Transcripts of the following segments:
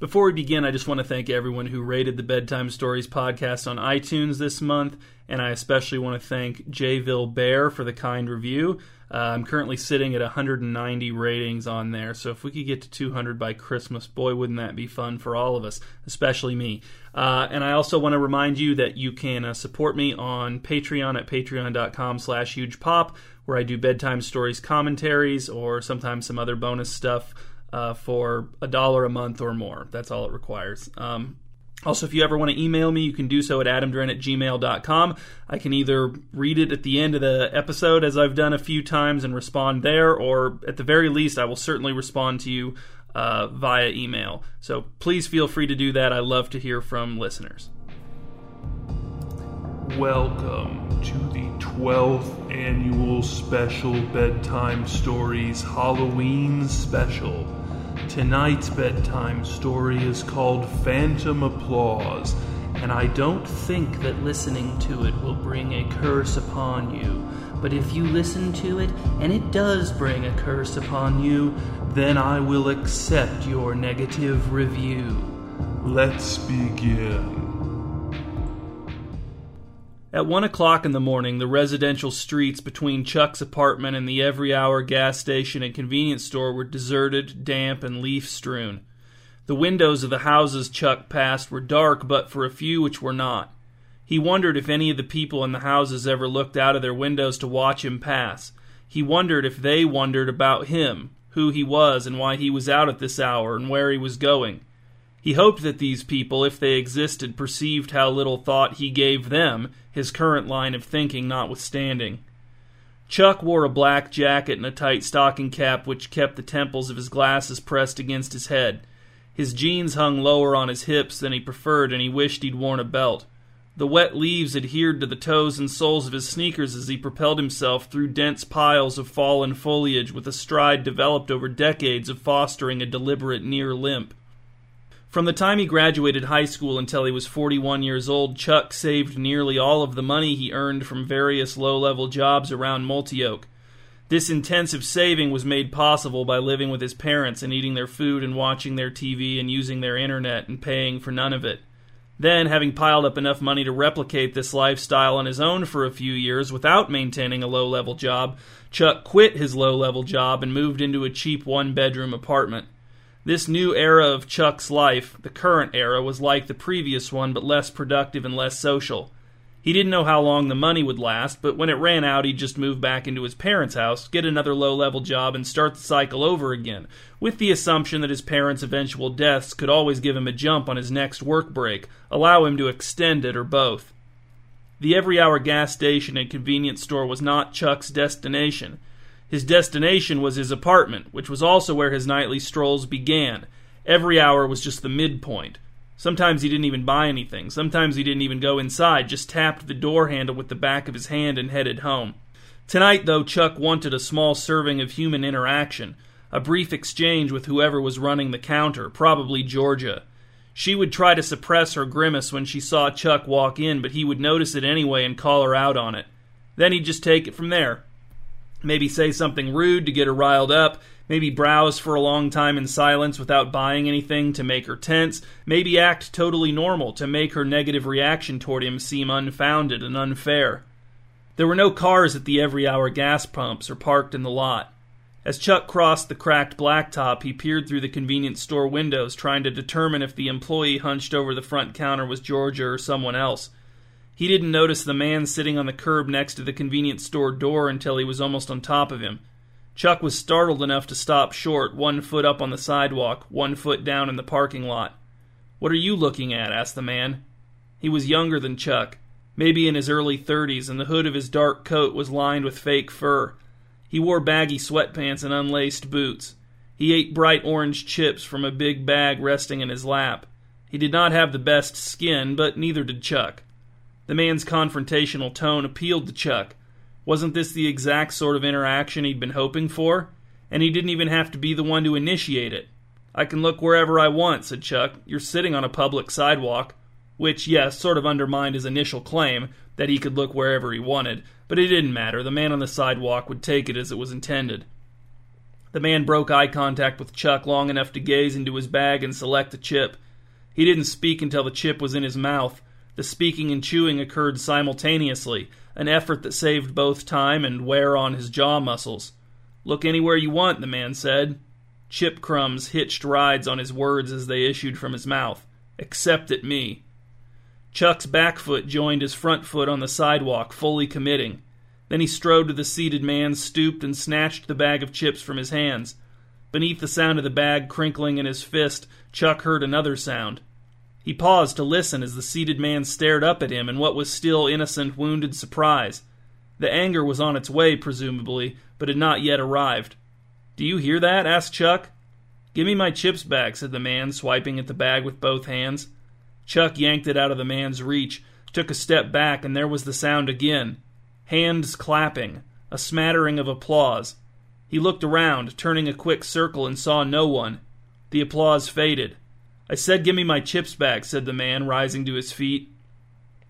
Before we begin, I just want to thank everyone who rated the Bedtime Stories podcast on iTunes this month, and I especially want to thank Jayville Bear for the kind review. Uh, I'm currently sitting at 190 ratings on there, so if we could get to 200 by Christmas, boy, wouldn't that be fun for all of us, especially me. Uh, and I also want to remind you that you can uh, support me on Patreon at patreon.com slash hugepop, where I do bedtime stories commentaries or sometimes some other bonus stuff uh, for a dollar a month or more. That's all it requires. Um, also, if you ever want to email me, you can do so at adamdren at gmail.com. I can either read it at the end of the episode, as I've done a few times, and respond there, or at the very least, I will certainly respond to you uh, via email. So please feel free to do that. I love to hear from listeners. Welcome to the 12th annual Special Bedtime Stories Halloween Special. Tonight's bedtime story is called Phantom Applause, and I don't think that listening to it will bring a curse upon you. But if you listen to it and it does bring a curse upon you, then I will accept your negative review. Let's begin. At one o'clock in the morning, the residential streets between Chuck's apartment and the every hour gas station and convenience store were deserted, damp, and leaf strewn. The windows of the houses Chuck passed were dark, but for a few which were not. He wondered if any of the people in the houses ever looked out of their windows to watch him pass. He wondered if they wondered about him, who he was, and why he was out at this hour, and where he was going. He hoped that these people, if they existed, perceived how little thought he gave them, his current line of thinking notwithstanding. Chuck wore a black jacket and a tight stocking cap which kept the temples of his glasses pressed against his head. His jeans hung lower on his hips than he preferred, and he wished he'd worn a belt. The wet leaves adhered to the toes and soles of his sneakers as he propelled himself through dense piles of fallen foliage with a stride developed over decades of fostering a deliberate near limp. From the time he graduated high school until he was 41 years old, Chuck saved nearly all of the money he earned from various low level jobs around Multioke. This intensive saving was made possible by living with his parents and eating their food and watching their TV and using their internet and paying for none of it. Then, having piled up enough money to replicate this lifestyle on his own for a few years without maintaining a low level job, Chuck quit his low level job and moved into a cheap one bedroom apartment. This new era of Chuck's life, the current era, was like the previous one, but less productive and less social. He didn't know how long the money would last, but when it ran out, he'd just move back into his parents' house, get another low level job, and start the cycle over again, with the assumption that his parents' eventual deaths could always give him a jump on his next work break, allow him to extend it, or both. The every hour gas station and convenience store was not Chuck's destination. His destination was his apartment, which was also where his nightly strolls began. Every hour was just the midpoint. Sometimes he didn't even buy anything. Sometimes he didn't even go inside, just tapped the door handle with the back of his hand and headed home. Tonight, though, Chuck wanted a small serving of human interaction, a brief exchange with whoever was running the counter, probably Georgia. She would try to suppress her grimace when she saw Chuck walk in, but he would notice it anyway and call her out on it. Then he'd just take it from there maybe say something rude to get her riled up, maybe browse for a long time in silence without buying anything to make her tense, maybe act totally normal to make her negative reaction toward him seem unfounded and unfair. There were no cars at the every hour gas pumps or parked in the lot. As Chuck crossed the cracked blacktop, he peered through the convenience store windows, trying to determine if the employee hunched over the front counter was Georgia or someone else. He didn't notice the man sitting on the curb next to the convenience store door until he was almost on top of him. Chuck was startled enough to stop short, one foot up on the sidewalk, one foot down in the parking lot. What are you looking at? asked the man. He was younger than Chuck, maybe in his early thirties, and the hood of his dark coat was lined with fake fur. He wore baggy sweatpants and unlaced boots. He ate bright orange chips from a big bag resting in his lap. He did not have the best skin, but neither did Chuck. The man's confrontational tone appealed to Chuck. Wasn't this the exact sort of interaction he'd been hoping for? And he didn't even have to be the one to initiate it. I can look wherever I want, said Chuck. You're sitting on a public sidewalk. Which, yes, sort of undermined his initial claim that he could look wherever he wanted, but it didn't matter. The man on the sidewalk would take it as it was intended. The man broke eye contact with Chuck long enough to gaze into his bag and select a chip. He didn't speak until the chip was in his mouth. The speaking and chewing occurred simultaneously, an effort that saved both time and wear on his jaw muscles. Look anywhere you want, the man said. Chip crumbs hitched rides on his words as they issued from his mouth. Except at me. Chuck's back foot joined his front foot on the sidewalk, fully committing. Then he strode to the seated man, stooped, and snatched the bag of chips from his hands. Beneath the sound of the bag crinkling in his fist, Chuck heard another sound. He paused to listen as the seated man stared up at him in what was still innocent, wounded surprise. The anger was on its way, presumably, but had not yet arrived. Do you hear that? asked Chuck. Give me my chips back, said the man, swiping at the bag with both hands. Chuck yanked it out of the man's reach, took a step back, and there was the sound again. Hands clapping, a smattering of applause. He looked around, turning a quick circle, and saw no one. The applause faded. I said, Give me my chips back, said the man, rising to his feet.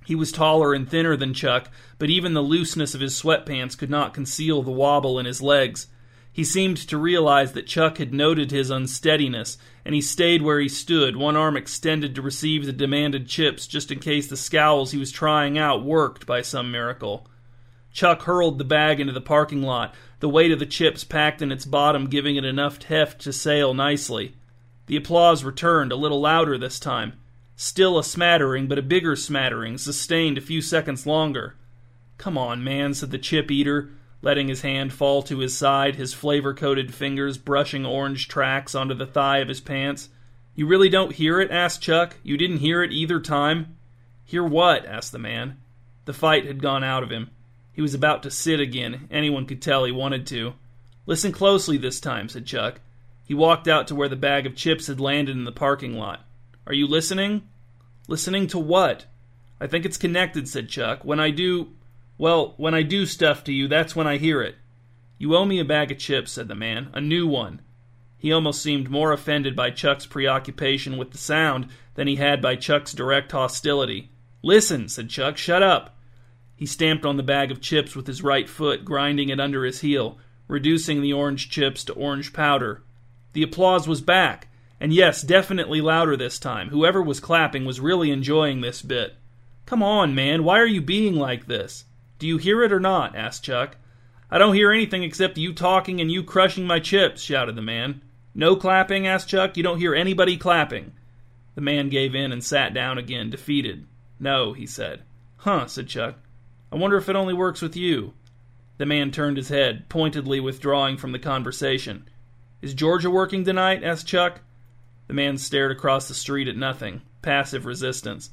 He was taller and thinner than Chuck, but even the looseness of his sweatpants could not conceal the wobble in his legs. He seemed to realize that Chuck had noted his unsteadiness, and he stayed where he stood, one arm extended to receive the demanded chips just in case the scowls he was trying out worked by some miracle. Chuck hurled the bag into the parking lot, the weight of the chips packed in its bottom giving it enough heft to sail nicely. The applause returned, a little louder this time. Still a smattering, but a bigger smattering, sustained a few seconds longer. Come on, man, said the chip eater, letting his hand fall to his side, his flavor coated fingers brushing orange tracks onto the thigh of his pants. You really don't hear it? asked Chuck. You didn't hear it either time? Hear what? asked the man. The fight had gone out of him. He was about to sit again. Anyone could tell he wanted to. Listen closely this time, said Chuck. He walked out to where the bag of chips had landed in the parking lot. Are you listening? Listening to what? I think it's connected, said Chuck. When I do. Well, when I do stuff to you, that's when I hear it. You owe me a bag of chips, said the man. A new one. He almost seemed more offended by Chuck's preoccupation with the sound than he had by Chuck's direct hostility. Listen, said Chuck. Shut up. He stamped on the bag of chips with his right foot, grinding it under his heel, reducing the orange chips to orange powder. The applause was back, and yes, definitely louder this time. Whoever was clapping was really enjoying this bit. Come on, man, why are you being like this? Do you hear it or not? asked Chuck. I don't hear anything except you talking and you crushing my chips, shouted the man. No clapping? asked Chuck. You don't hear anybody clapping. The man gave in and sat down again, defeated. No, he said. Huh, said Chuck. I wonder if it only works with you. The man turned his head, pointedly withdrawing from the conversation. Is Georgia working tonight? asked Chuck. The man stared across the street at nothing. Passive resistance.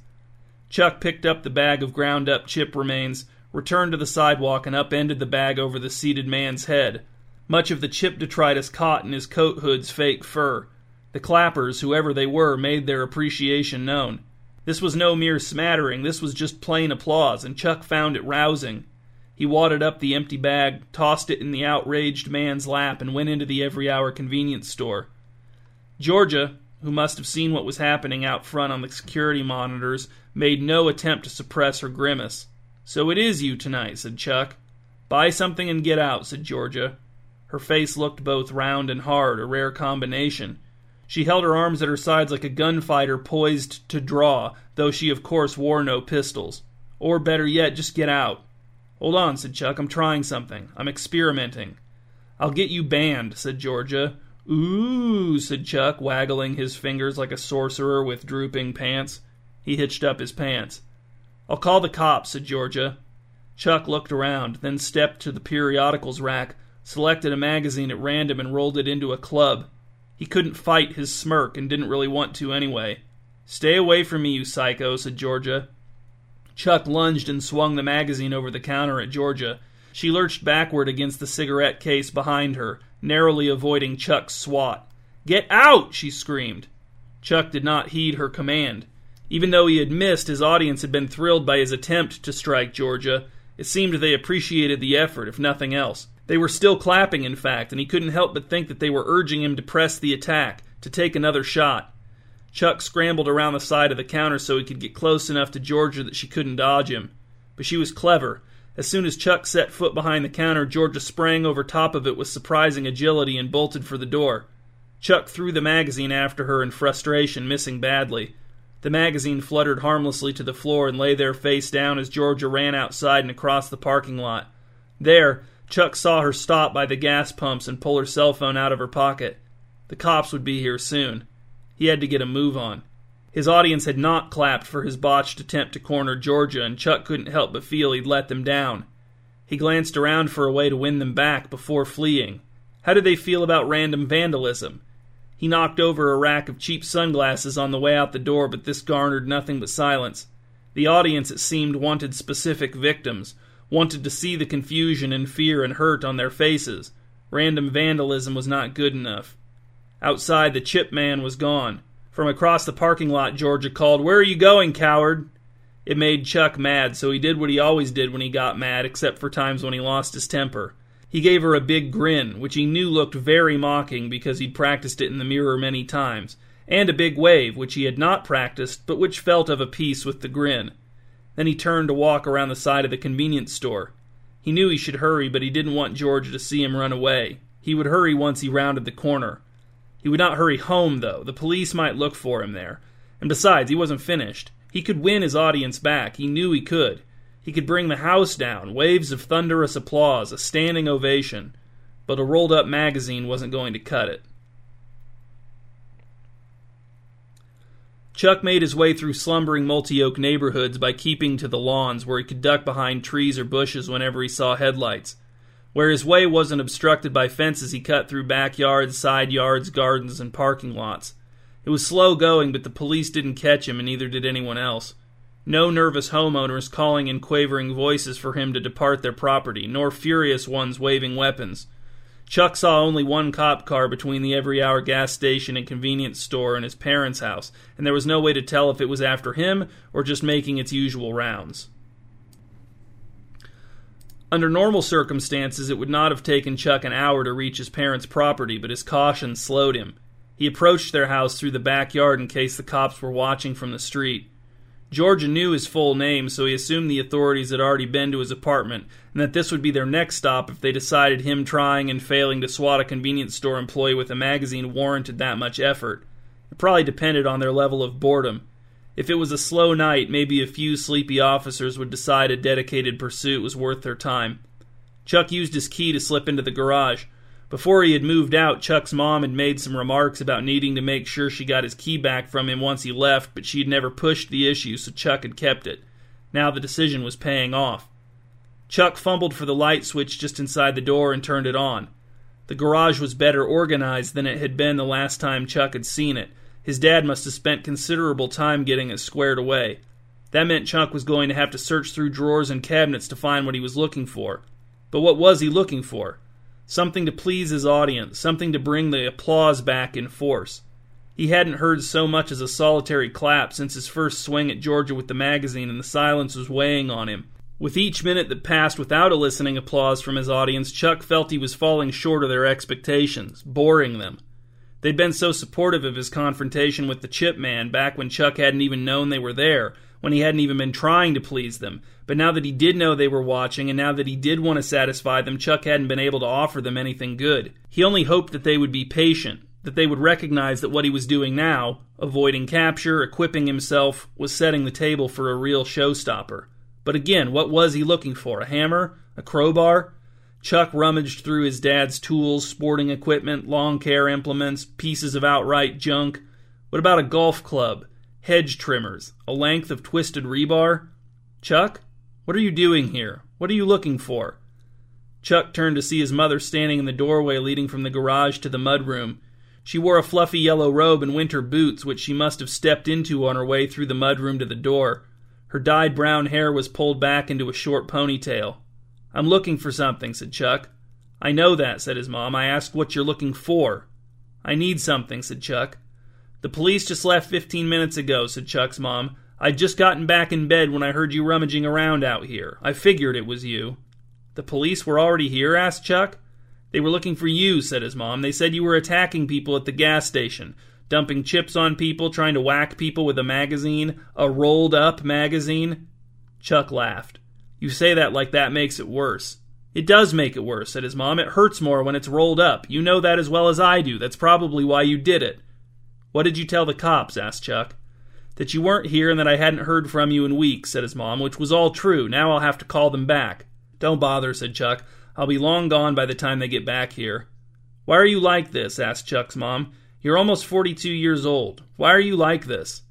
Chuck picked up the bag of ground up chip remains, returned to the sidewalk and upended the bag over the seated man's head. Much of the chip detritus caught in his coat hood's fake fur. The clappers, whoever they were, made their appreciation known. This was no mere smattering, this was just plain applause, and Chuck found it rousing. He wadded up the empty bag, tossed it in the outraged man's lap, and went into the every hour convenience store. Georgia, who must have seen what was happening out front on the security monitors, made no attempt to suppress her grimace. So it is you tonight, said Chuck. Buy something and get out, said Georgia. Her face looked both round and hard, a rare combination. She held her arms at her sides like a gunfighter poised to draw, though she of course wore no pistols. Or better yet, just get out. Hold on, said Chuck. I'm trying something. I'm experimenting. I'll get you banned, said Georgia. Ooh, said Chuck, waggling his fingers like a sorcerer with drooping pants. He hitched up his pants. I'll call the cops, said Georgia. Chuck looked around, then stepped to the periodicals rack, selected a magazine at random, and rolled it into a club. He couldn't fight his smirk and didn't really want to anyway. Stay away from me, you psycho, said Georgia. Chuck lunged and swung the magazine over the counter at Georgia. She lurched backward against the cigarette case behind her, narrowly avoiding Chuck's swat. Get out! she screamed. Chuck did not heed her command. Even though he had missed, his audience had been thrilled by his attempt to strike Georgia. It seemed they appreciated the effort, if nothing else. They were still clapping, in fact, and he couldn't help but think that they were urging him to press the attack, to take another shot. Chuck scrambled around the side of the counter so he could get close enough to Georgia that she couldn't dodge him. But she was clever. As soon as Chuck set foot behind the counter, Georgia sprang over top of it with surprising agility and bolted for the door. Chuck threw the magazine after her in frustration, missing badly. The magazine fluttered harmlessly to the floor and lay there face down as Georgia ran outside and across the parking lot. There, Chuck saw her stop by the gas pumps and pull her cell phone out of her pocket. The cops would be here soon. He had to get a move on. His audience had not clapped for his botched attempt to corner Georgia, and Chuck couldn't help but feel he'd let them down. He glanced around for a way to win them back before fleeing. How did they feel about random vandalism? He knocked over a rack of cheap sunglasses on the way out the door, but this garnered nothing but silence. The audience, it seemed, wanted specific victims, wanted to see the confusion and fear and hurt on their faces. Random vandalism was not good enough. Outside, the chip man was gone. From across the parking lot, Georgia called, Where are you going, coward? It made Chuck mad, so he did what he always did when he got mad, except for times when he lost his temper. He gave her a big grin, which he knew looked very mocking because he'd practiced it in the mirror many times, and a big wave, which he had not practiced, but which felt of a piece with the grin. Then he turned to walk around the side of the convenience store. He knew he should hurry, but he didn't want Georgia to see him run away. He would hurry once he rounded the corner. He would not hurry home, though. The police might look for him there. And besides, he wasn't finished. He could win his audience back. He knew he could. He could bring the house down, waves of thunderous applause, a standing ovation. But a rolled up magazine wasn't going to cut it. Chuck made his way through slumbering multi oak neighborhoods by keeping to the lawns where he could duck behind trees or bushes whenever he saw headlights. Where his way wasn't obstructed by fences, he cut through backyards, side yards, gardens, and parking lots. It was slow going, but the police didn't catch him, and neither did anyone else. No nervous homeowners calling in quavering voices for him to depart their property, nor furious ones waving weapons. Chuck saw only one cop car between the every hour gas station and convenience store and his parents' house, and there was no way to tell if it was after him or just making its usual rounds. Under normal circumstances, it would not have taken Chuck an hour to reach his parents' property, but his caution slowed him. He approached their house through the backyard in case the cops were watching from the street. Georgia knew his full name, so he assumed the authorities had already been to his apartment, and that this would be their next stop if they decided him trying and failing to swat a convenience store employee with a magazine warranted that much effort. It probably depended on their level of boredom. If it was a slow night, maybe a few sleepy officers would decide a dedicated pursuit was worth their time. Chuck used his key to slip into the garage. Before he had moved out, Chuck's mom had made some remarks about needing to make sure she got his key back from him once he left, but she had never pushed the issue, so Chuck had kept it. Now the decision was paying off. Chuck fumbled for the light switch just inside the door and turned it on. The garage was better organized than it had been the last time Chuck had seen it, his dad must have spent considerable time getting it squared away. That meant Chuck was going to have to search through drawers and cabinets to find what he was looking for. But what was he looking for? Something to please his audience, something to bring the applause back in force. He hadn't heard so much as a solitary clap since his first swing at Georgia with the magazine, and the silence was weighing on him. With each minute that passed without eliciting applause from his audience, Chuck felt he was falling short of their expectations, boring them. They'd been so supportive of his confrontation with the chip man back when Chuck hadn't even known they were there, when he hadn't even been trying to please them. But now that he did know they were watching, and now that he did want to satisfy them, Chuck hadn't been able to offer them anything good. He only hoped that they would be patient, that they would recognize that what he was doing now, avoiding capture, equipping himself, was setting the table for a real showstopper. But again, what was he looking for? A hammer? A crowbar? Chuck rummaged through his dad's tools, sporting equipment, lawn care implements, pieces of outright junk. What about a golf club? Hedge trimmers? A length of twisted rebar? Chuck, what are you doing here? What are you looking for? Chuck turned to see his mother standing in the doorway leading from the garage to the mudroom. She wore a fluffy yellow robe and winter boots, which she must have stepped into on her way through the mudroom to the door. Her dyed brown hair was pulled back into a short ponytail. I'm looking for something, said Chuck. I know that, said his mom. I asked what you're looking for. I need something, said Chuck. The police just left fifteen minutes ago, said Chuck's mom. I'd just gotten back in bed when I heard you rummaging around out here. I figured it was you. The police were already here? asked Chuck. They were looking for you, said his mom. They said you were attacking people at the gas station, dumping chips on people, trying to whack people with a magazine, a rolled up magazine. Chuck laughed. You say that like that makes it worse. It does make it worse, said his mom. It hurts more when it's rolled up. You know that as well as I do. That's probably why you did it. What did you tell the cops? asked Chuck. That you weren't here and that I hadn't heard from you in weeks, said his mom, which was all true. Now I'll have to call them back. Don't bother, said Chuck. I'll be long gone by the time they get back here. Why are you like this? asked Chuck's mom. You're almost 42 years old. Why are you like this?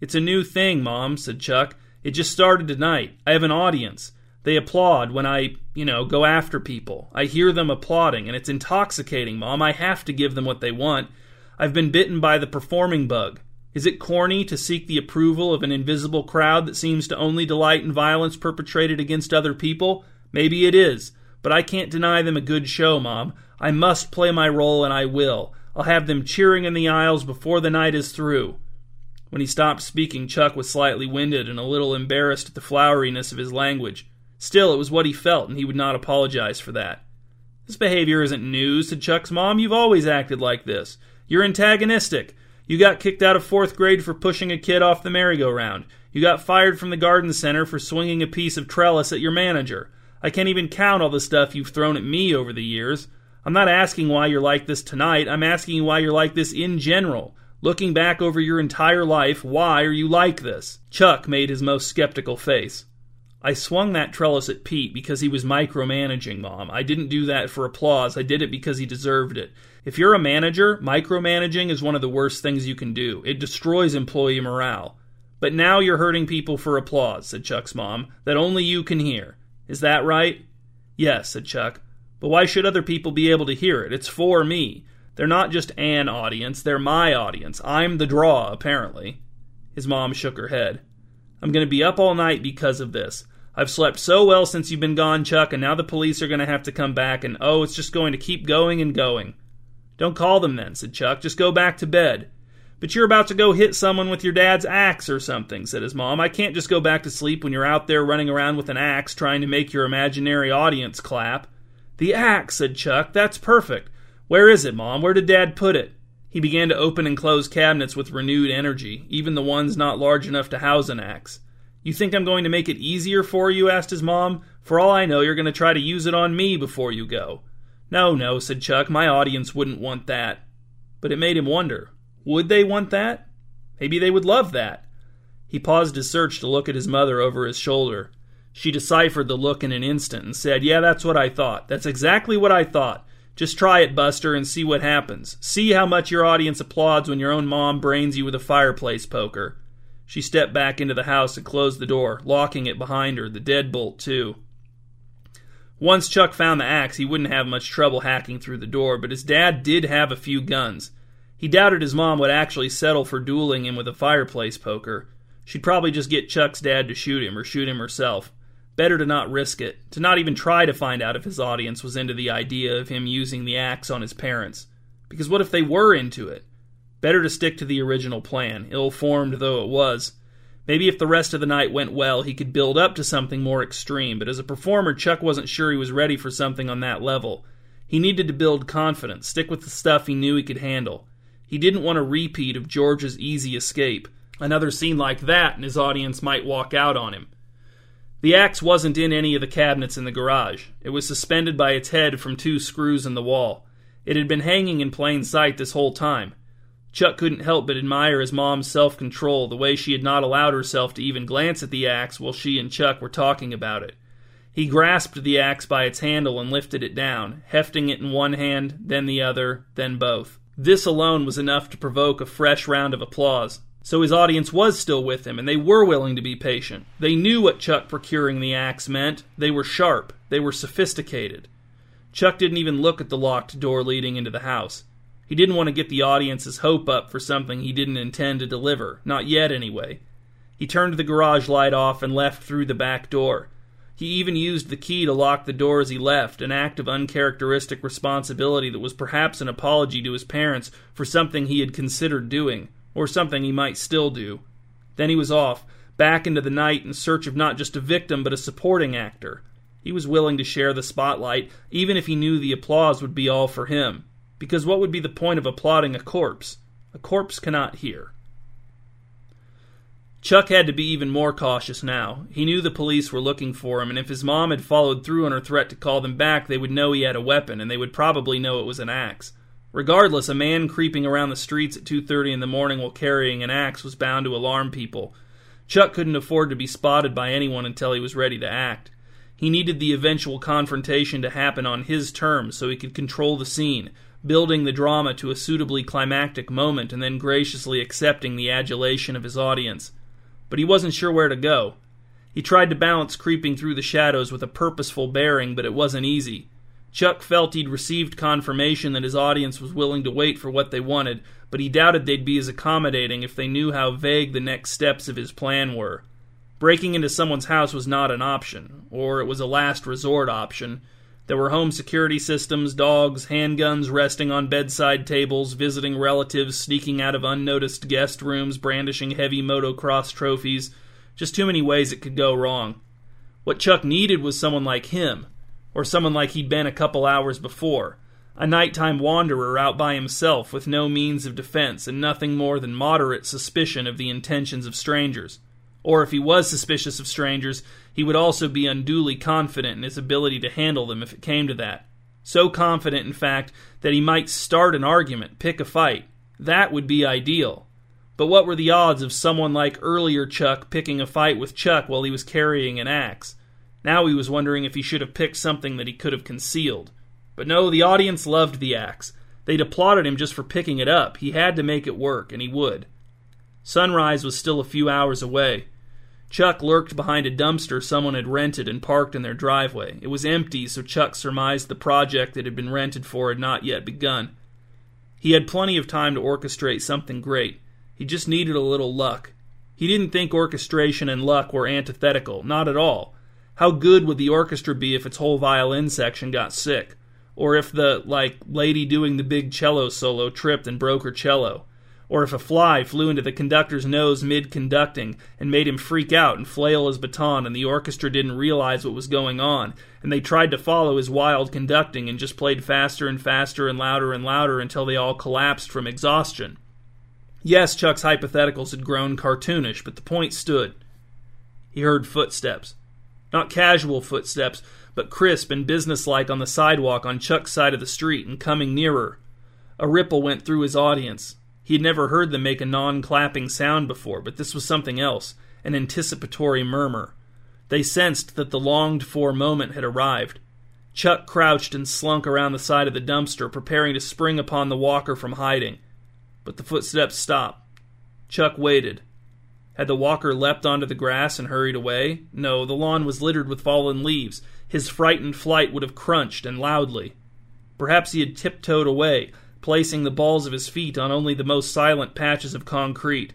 It's a new thing, Mom, said Chuck. It just started tonight. I have an audience. They applaud when I, you know, go after people. I hear them applauding, and it's intoxicating, Mom. I have to give them what they want. I've been bitten by the performing bug. Is it corny to seek the approval of an invisible crowd that seems to only delight in violence perpetrated against other people? Maybe it is, but I can't deny them a good show, Mom. I must play my role, and I will. I'll have them cheering in the aisles before the night is through. When he stopped speaking, Chuck was slightly winded and a little embarrassed at the floweriness of his language. Still, it was what he felt, and he would not apologize for that. This behavior isn't news, said Chuck's mom. You've always acted like this. You're antagonistic. You got kicked out of fourth grade for pushing a kid off the merry-go-round. You got fired from the garden center for swinging a piece of trellis at your manager. I can't even count all the stuff you've thrown at me over the years. I'm not asking why you're like this tonight. I'm asking why you're like this in general. Looking back over your entire life, why are you like this? Chuck made his most skeptical face. I swung that trellis at Pete because he was micromanaging, Mom. I didn't do that for applause. I did it because he deserved it. If you're a manager, micromanaging is one of the worst things you can do. It destroys employee morale. But now you're hurting people for applause, said Chuck's mom, that only you can hear. Is that right? Yes, said Chuck. But why should other people be able to hear it? It's for me. They're not just an audience, they're my audience. I'm the draw, apparently. His mom shook her head. I'm going to be up all night because of this. I've slept so well since you've been gone, Chuck, and now the police are going to have to come back, and oh, it's just going to keep going and going. Don't call them then, said Chuck. Just go back to bed. But you're about to go hit someone with your dad's axe or something, said his mom. I can't just go back to sleep when you're out there running around with an axe trying to make your imaginary audience clap. The axe, said Chuck. That's perfect. Where is it, Mom? Where did Dad put it? He began to open and close cabinets with renewed energy, even the ones not large enough to house an axe. You think I'm going to make it easier for you? asked his mom. For all I know, you're going to try to use it on me before you go. No, no, said Chuck. My audience wouldn't want that. But it made him wonder would they want that? Maybe they would love that. He paused his search to look at his mother over his shoulder. She deciphered the look in an instant and said, Yeah, that's what I thought. That's exactly what I thought. Just try it, Buster, and see what happens. See how much your audience applauds when your own mom brains you with a fireplace poker. She stepped back into the house and closed the door, locking it behind her, the deadbolt, too. Once Chuck found the axe, he wouldn't have much trouble hacking through the door, but his dad did have a few guns. He doubted his mom would actually settle for dueling him with a fireplace poker. She'd probably just get Chuck's dad to shoot him or shoot him herself. Better to not risk it, to not even try to find out if his audience was into the idea of him using the axe on his parents. Because what if they were into it? Better to stick to the original plan, ill formed though it was. Maybe if the rest of the night went well, he could build up to something more extreme, but as a performer, Chuck wasn't sure he was ready for something on that level. He needed to build confidence, stick with the stuff he knew he could handle. He didn't want a repeat of Georgia's easy escape. Another scene like that, and his audience might walk out on him. The axe wasn't in any of the cabinets in the garage. It was suspended by its head from two screws in the wall. It had been hanging in plain sight this whole time. Chuck couldn't help but admire his mom's self control, the way she had not allowed herself to even glance at the axe while she and Chuck were talking about it. He grasped the axe by its handle and lifted it down, hefting it in one hand, then the other, then both. This alone was enough to provoke a fresh round of applause. So his audience was still with him, and they were willing to be patient. They knew what Chuck procuring the axe meant. They were sharp. They were sophisticated. Chuck didn't even look at the locked door leading into the house. He didn't want to get the audience's hope up for something he didn't intend to deliver. Not yet, anyway. He turned the garage light off and left through the back door. He even used the key to lock the door as he left, an act of uncharacteristic responsibility that was perhaps an apology to his parents for something he had considered doing or something he might still do. Then he was off, back into the night in search of not just a victim but a supporting actor. He was willing to share the spotlight, even if he knew the applause would be all for him. Because what would be the point of applauding a corpse? A corpse cannot hear. Chuck had to be even more cautious now. He knew the police were looking for him, and if his mom had followed through on her threat to call them back, they would know he had a weapon, and they would probably know it was an axe. Regardless, a man creeping around the streets at 2:30 in the morning while carrying an axe was bound to alarm people. Chuck couldn't afford to be spotted by anyone until he was ready to act. He needed the eventual confrontation to happen on his terms so he could control the scene, building the drama to a suitably climactic moment and then graciously accepting the adulation of his audience. But he wasn't sure where to go. He tried to balance creeping through the shadows with a purposeful bearing, but it wasn't easy. Chuck felt he'd received confirmation that his audience was willing to wait for what they wanted, but he doubted they'd be as accommodating if they knew how vague the next steps of his plan were. Breaking into someone's house was not an option, or it was a last resort option. There were home security systems, dogs, handguns resting on bedside tables, visiting relatives sneaking out of unnoticed guest rooms, brandishing heavy motocross trophies. Just too many ways it could go wrong. What Chuck needed was someone like him or someone like he'd been a couple hours before. A nighttime wanderer out by himself with no means of defense and nothing more than moderate suspicion of the intentions of strangers. Or if he was suspicious of strangers, he would also be unduly confident in his ability to handle them if it came to that. So confident, in fact, that he might start an argument, pick a fight. That would be ideal. But what were the odds of someone like earlier Chuck picking a fight with Chuck while he was carrying an axe? Now he was wondering if he should have picked something that he could have concealed. But no, the audience loved the axe. They'd applauded him just for picking it up. He had to make it work, and he would. Sunrise was still a few hours away. Chuck lurked behind a dumpster someone had rented and parked in their driveway. It was empty, so Chuck surmised the project that had been rented for had not yet begun. He had plenty of time to orchestrate something great. He just needed a little luck. He didn't think orchestration and luck were antithetical, not at all. How good would the orchestra be if its whole violin section got sick? Or if the, like, lady doing the big cello solo tripped and broke her cello? Or if a fly flew into the conductor's nose mid conducting and made him freak out and flail his baton and the orchestra didn't realize what was going on, and they tried to follow his wild conducting and just played faster and faster and louder and louder until they all collapsed from exhaustion? Yes, Chuck's hypotheticals had grown cartoonish, but the point stood. He heard footsteps. Not casual footsteps, but crisp and businesslike on the sidewalk on Chuck's side of the street and coming nearer. A ripple went through his audience. He had never heard them make a non clapping sound before, but this was something else an anticipatory murmur. They sensed that the longed for moment had arrived. Chuck crouched and slunk around the side of the dumpster, preparing to spring upon the walker from hiding. But the footsteps stopped. Chuck waited. Had the walker leapt onto the grass and hurried away? No, the lawn was littered with fallen leaves. His frightened flight would have crunched, and loudly. Perhaps he had tiptoed away, placing the balls of his feet on only the most silent patches of concrete.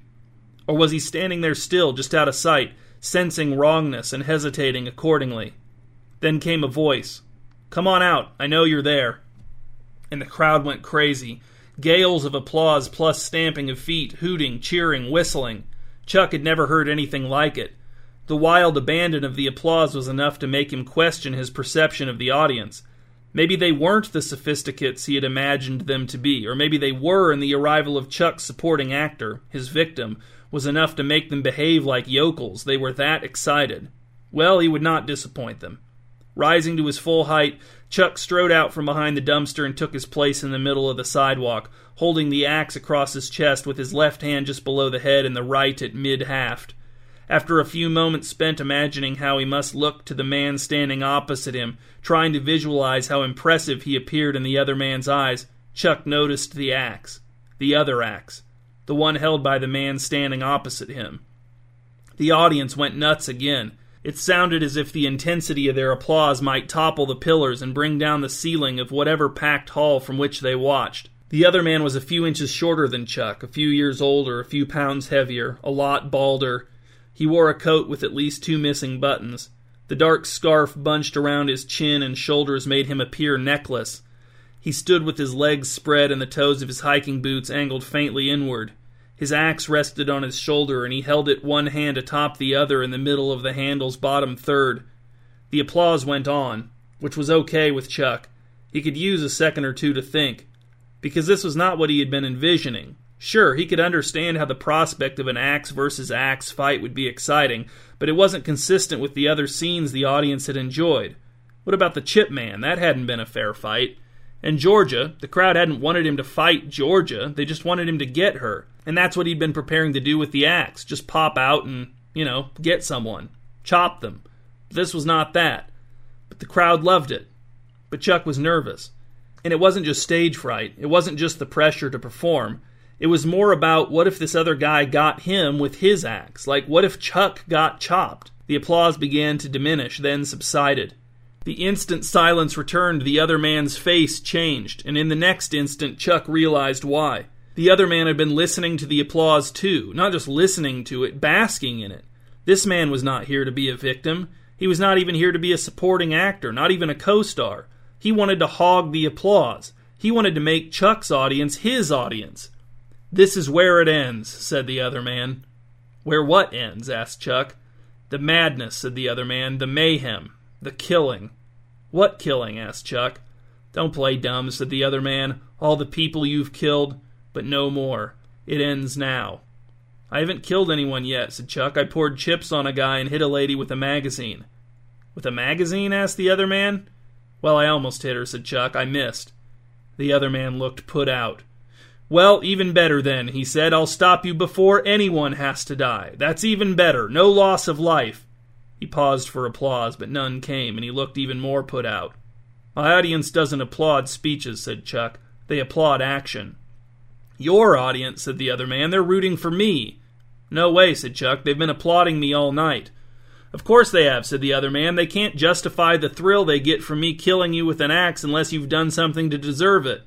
Or was he standing there still, just out of sight, sensing wrongness and hesitating accordingly? Then came a voice Come on out, I know you're there. And the crowd went crazy. Gales of applause plus stamping of feet, hooting, cheering, whistling. Chuck had never heard anything like it. The wild abandon of the applause was enough to make him question his perception of the audience. Maybe they weren't the sophisticates he had imagined them to be, or maybe they were, and the arrival of Chuck's supporting actor, his victim, was enough to make them behave like yokels. They were that excited. Well, he would not disappoint them. Rising to his full height, Chuck strode out from behind the dumpster and took his place in the middle of the sidewalk, holding the axe across his chest with his left hand just below the head and the right at mid haft. After a few moments spent imagining how he must look to the man standing opposite him, trying to visualize how impressive he appeared in the other man's eyes, Chuck noticed the axe. The other axe. The one held by the man standing opposite him. The audience went nuts again. It sounded as if the intensity of their applause might topple the pillars and bring down the ceiling of whatever packed hall from which they watched. The other man was a few inches shorter than Chuck, a few years older, a few pounds heavier, a lot balder. He wore a coat with at least two missing buttons. The dark scarf bunched around his chin and shoulders made him appear neckless. He stood with his legs spread and the toes of his hiking boots angled faintly inward. His axe rested on his shoulder, and he held it one hand atop the other in the middle of the handle's bottom third. The applause went on, which was okay with Chuck. He could use a second or two to think because this was not what he had been envisioning. Sure, he could understand how the prospect of an axe versus axe fight would be exciting, but it wasn't consistent with the other scenes the audience had enjoyed. What about the Chip Man? That hadn't been a fair fight. And Georgia, the crowd hadn't wanted him to fight Georgia, they just wanted him to get her. And that's what he'd been preparing to do with the axe just pop out and, you know, get someone, chop them. But this was not that. But the crowd loved it. But Chuck was nervous. And it wasn't just stage fright, it wasn't just the pressure to perform. It was more about what if this other guy got him with his axe? Like, what if Chuck got chopped? The applause began to diminish, then subsided. The instant silence returned, the other man's face changed, and in the next instant, Chuck realized why. The other man had been listening to the applause too, not just listening to it, basking in it. This man was not here to be a victim. He was not even here to be a supporting actor, not even a co star. He wanted to hog the applause. He wanted to make Chuck's audience his audience. This is where it ends, said the other man. Where what ends? asked Chuck. The madness, said the other man. The mayhem. The killing. What killing? asked Chuck. Don't play dumb, said the other man. All the people you've killed, but no more. It ends now. I haven't killed anyone yet, said Chuck. I poured chips on a guy and hit a lady with a magazine. With a magazine? asked the other man. Well, I almost hit her, said Chuck. I missed. The other man looked put out. Well, even better then, he said. I'll stop you before anyone has to die. That's even better. No loss of life. He paused for applause, but none came, and he looked even more put out. My audience doesn't applaud speeches, said Chuck. They applaud action. Your audience, said the other man. They're rooting for me. No way, said Chuck. They've been applauding me all night. Of course they have, said the other man. They can't justify the thrill they get from me killing you with an axe unless you've done something to deserve it.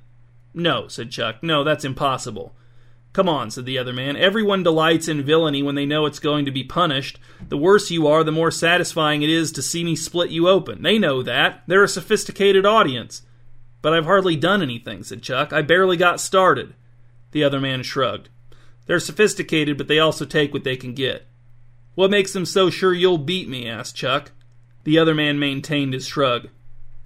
No, said Chuck. No, that's impossible. Come on, said the other man. Everyone delights in villainy when they know it's going to be punished. The worse you are, the more satisfying it is to see me split you open. They know that. They're a sophisticated audience. But I've hardly done anything, said Chuck. I barely got started. The other man shrugged. They're sophisticated, but they also take what they can get. What makes them so sure you'll beat me? asked Chuck. The other man maintained his shrug.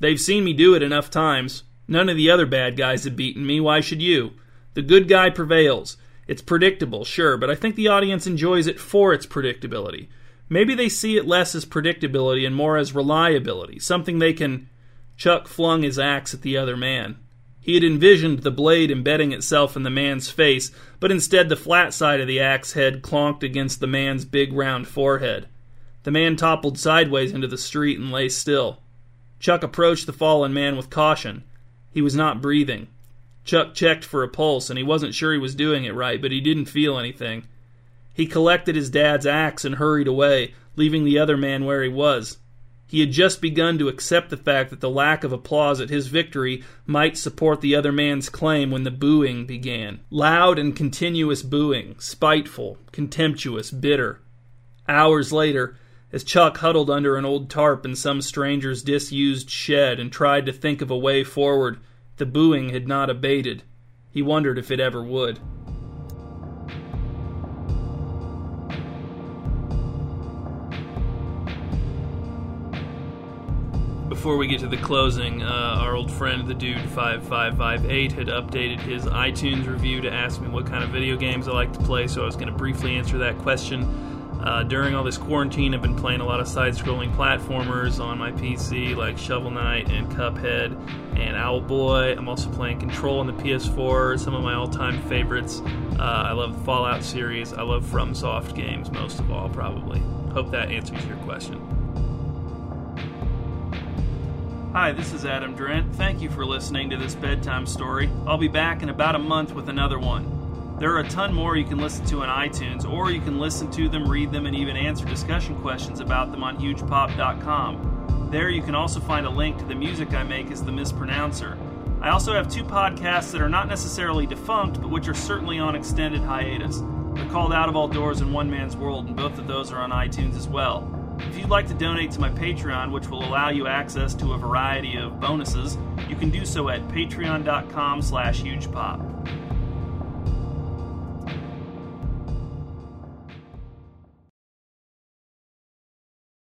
They've seen me do it enough times. None of the other bad guys have beaten me. Why should you? The good guy prevails. It's predictable, sure, but I think the audience enjoys it for its predictability. Maybe they see it less as predictability and more as reliability, something they can. Chuck flung his axe at the other man. He had envisioned the blade embedding itself in the man's face, but instead the flat side of the axe head clonked against the man's big round forehead. The man toppled sideways into the street and lay still. Chuck approached the fallen man with caution. He was not breathing. Chuck checked for a pulse, and he wasn't sure he was doing it right, but he didn't feel anything. He collected his dad's axe and hurried away, leaving the other man where he was. He had just begun to accept the fact that the lack of applause at his victory might support the other man's claim when the booing began. Loud and continuous booing, spiteful, contemptuous, bitter. Hours later, as Chuck huddled under an old tarp in some stranger's disused shed and tried to think of a way forward, the booing had not abated. He wondered if it ever would. Before we get to the closing, uh, our old friend the dude five five five eight had updated his iTunes review to ask me what kind of video games I like to play. So I was going to briefly answer that question. Uh, during all this quarantine, I've been playing a lot of side scrolling platformers on my PC like Shovel Knight and Cuphead and Owlboy. I'm also playing Control on the PS4, some of my all time favorites. Uh, I love the Fallout series. I love FromSoft games most of all, probably. Hope that answers your question. Hi, this is Adam Drent. Thank you for listening to this bedtime story. I'll be back in about a month with another one. There are a ton more you can listen to on iTunes, or you can listen to them, read them, and even answer discussion questions about them on hugepop.com. There you can also find a link to the music I make as the mispronouncer. I also have two podcasts that are not necessarily defunct, but which are certainly on extended hiatus. They're called Out of All Doors and One Man's World, and both of those are on iTunes as well. If you'd like to donate to my Patreon, which will allow you access to a variety of bonuses, you can do so at patreon.com slash hugepop.